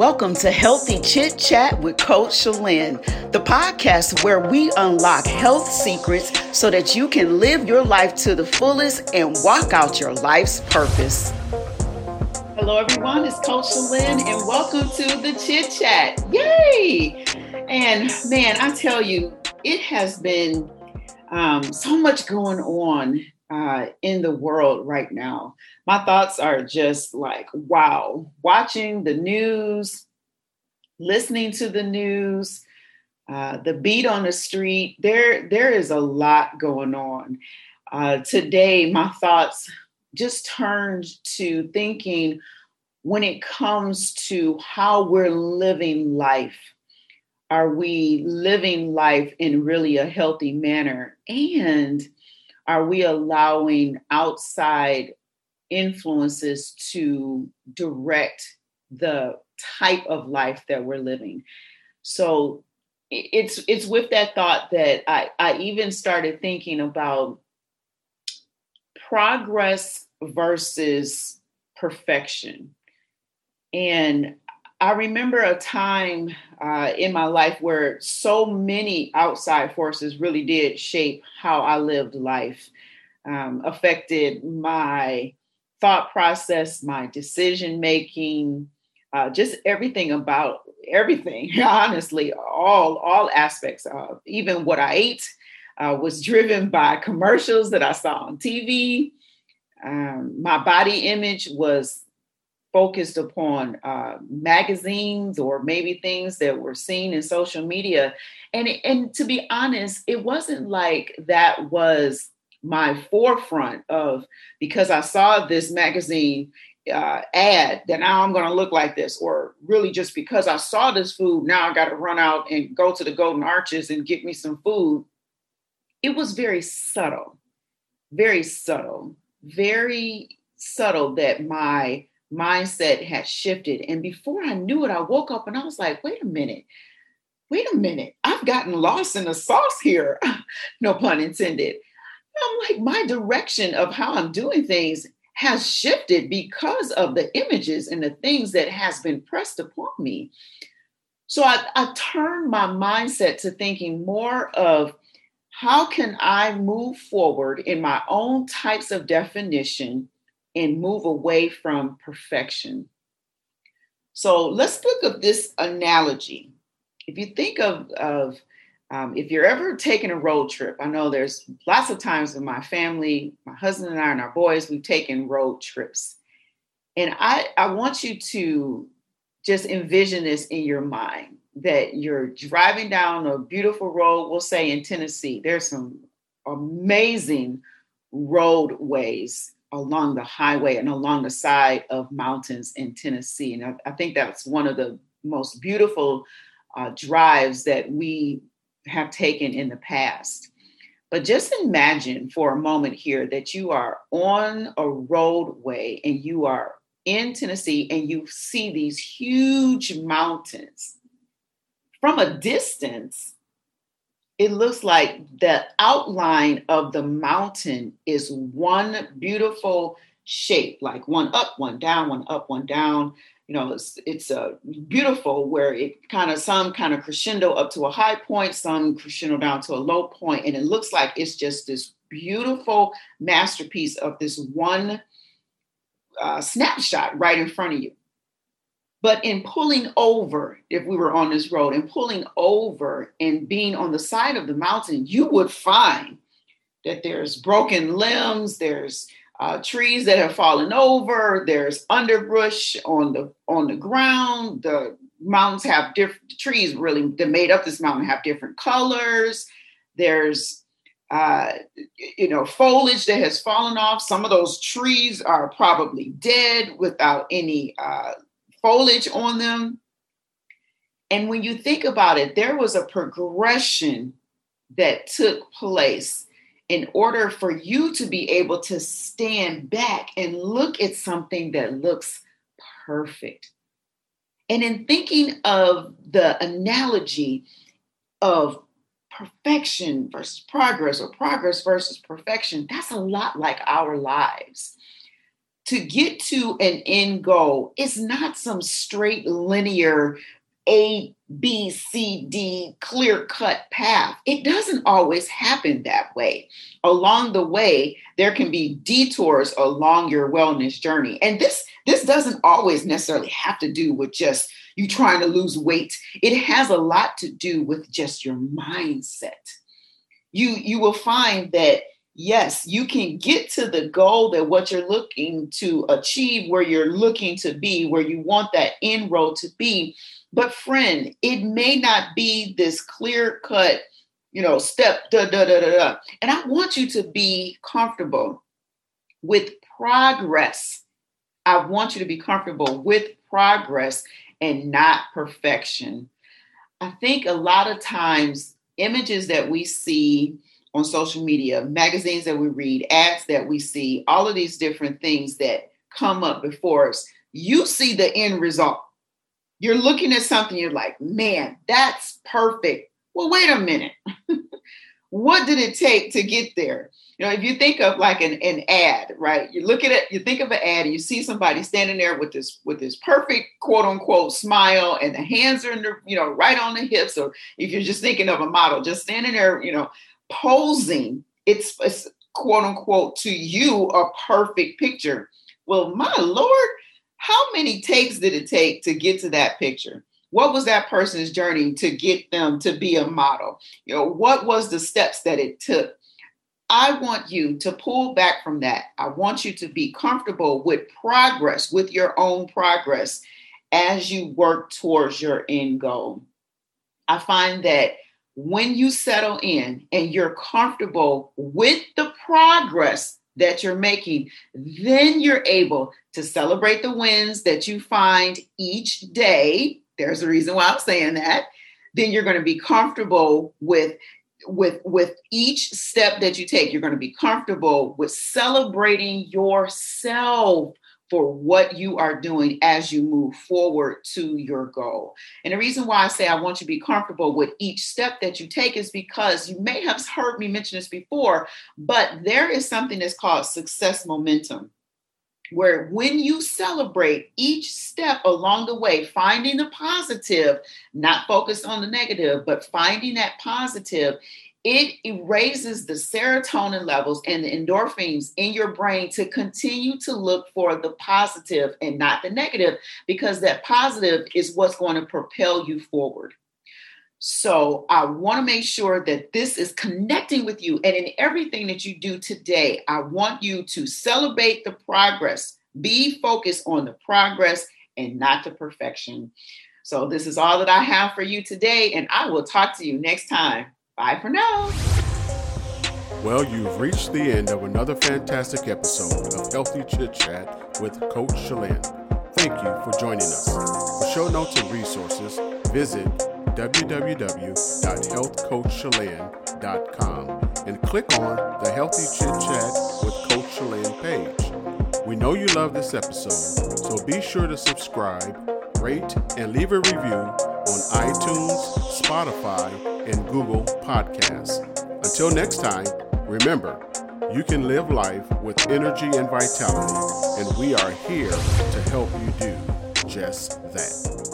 Welcome to Healthy Chit Chat with Coach Shalyn, the podcast where we unlock health secrets so that you can live your life to the fullest and walk out your life's purpose. Hello, everyone. It's Coach Shalyn, and welcome to the Chit Chat. Yay! And man, I tell you, it has been um, so much going on uh, in the world right now. My thoughts are just like, wow, watching the news, listening to the news, uh, the beat on the street, there, there is a lot going on. Uh, today, my thoughts just turned to thinking when it comes to how we're living life. Are we living life in really a healthy manner? And are we allowing outside influences to direct the type of life that we're living? So it's it's with that thought that I, I even started thinking about progress versus perfection. And I remember a time uh, in my life where so many outside forces really did shape how I lived life, um, affected my thought process, my decision making, uh, just everything about everything. Honestly, all all aspects of even what I ate uh, was driven by commercials that I saw on TV. Um, my body image was focused upon uh, magazines or maybe things that were seen in social media. And, and to be honest, it wasn't like that was my forefront of because I saw this magazine uh, ad that now I'm going to look like this, or really just because I saw this food, now I got to run out and go to the Golden Arches and get me some food. It was very subtle, very subtle, very subtle that my mindset had shifted. And before I knew it, I woke up and I was like, wait a minute, wait a minute, I've gotten lost in the sauce here. no pun intended. I'm like, my direction of how I'm doing things has shifted because of the images and the things that has been pressed upon me. So I, I turned my mindset to thinking more of how can I move forward in my own types of definition and move away from perfection. So let's look at this analogy. If you think of, of um, if you're ever taking a road trip, I know there's lots of times in my family, my husband and I and our boys, we've taken road trips. And I, I want you to just envision this in your mind that you're driving down a beautiful road, we'll say in Tennessee. There's some amazing roadways along the highway and along the side of mountains in Tennessee. And I, I think that's one of the most beautiful uh, drives that we have taken in the past. But just imagine for a moment here that you are on a roadway and you are in Tennessee and you see these huge mountains. From a distance, it looks like the outline of the mountain is one beautiful shape, like one up, one down, one up, one down. You know, it's it's a uh, beautiful where it kind of some kind of crescendo up to a high point, some crescendo down to a low point, and it looks like it's just this beautiful masterpiece of this one uh, snapshot right in front of you. But in pulling over, if we were on this road and pulling over and being on the side of the mountain, you would find that there's broken limbs, there's uh, trees that have fallen over, there's underbrush on the on the ground. The mountains have different trees really that made up this mountain have different colors. There's uh, you know foliage that has fallen off. Some of those trees are probably dead without any uh, foliage on them. And when you think about it, there was a progression that took place in order for you to be able to stand back and look at something that looks perfect. And in thinking of the analogy of perfection versus progress or progress versus perfection, that's a lot like our lives. To get to an end goal is not some straight linear A, B, C, D clear cut path. It doesn't always happen that way. Along the way, there can be detours along your wellness journey. And this this doesn't always necessarily have to do with just you trying to lose weight. It has a lot to do with just your mindset. You you will find that yes, you can get to the goal that what you're looking to achieve, where you're looking to be, where you want that end road to be. But, friend, it may not be this clear cut, you know, step, da, da, da, da, da. And I want you to be comfortable with progress. I want you to be comfortable with progress and not perfection. I think a lot of times, images that we see, on social media, magazines that we read, ads that we see, all of these different things that come up before us, you see the end result. You're looking at something, you're like, man, that's perfect. Well, wait a minute. what did it take to get there? You know, if you think of like an, an ad, right? You look at it, you think of an ad and you see somebody standing there with this with this perfect quote unquote smile and the hands are in the, you know, right on the hips. Or if you're just thinking of a model, just standing there, you know, posing it's, it's quote unquote to you a perfect picture. Well, my Lord, how many takes did it take to get to that picture? What was that person's journey to get them to be a model? You know, what was the steps that it took? I want you to pull back from that. I want you to be comfortable with progress, with your own progress as you work towards your end goal. I find that when you settle in and you're comfortable with the progress that you're making, then you're able to celebrate the wins that you find each day. There's a reason why I'm saying that. Then you're going to be comfortable with with with each step that you take you're going to be comfortable with celebrating yourself for what you are doing as you move forward to your goal. And the reason why I say I want you to be comfortable with each step that you take is because you may have heard me mention this before, but there is something that's called success momentum. Where when you celebrate each step along the way, finding the positive, not focused on the negative, but finding that positive, it raises the serotonin levels and the endorphins in your brain to continue to look for the positive and not the negative, because that positive is what's going to propel you forward. So I want to make sure that this is connecting with you. And in everything that you do today, I want you to celebrate the progress, be focused on the progress and not the perfection. So this is all that I have for you today. And I will talk to you next time. Bye for now. Well, you've reached the end of another fantastic episode of Healthy Chit Chat with Coach Shalane. Thank you for joining us. For show notes and resources, visit www.healthcoachshalane.com and click on the Healthy Chit Chat with Coach Shalane page. We know you love this episode, so be sure to subscribe, rate, and leave a review on iTunes, Spotify, and Google Podcasts. Until next time, remember, you can live life with energy and vitality, and we are here to help you do just that.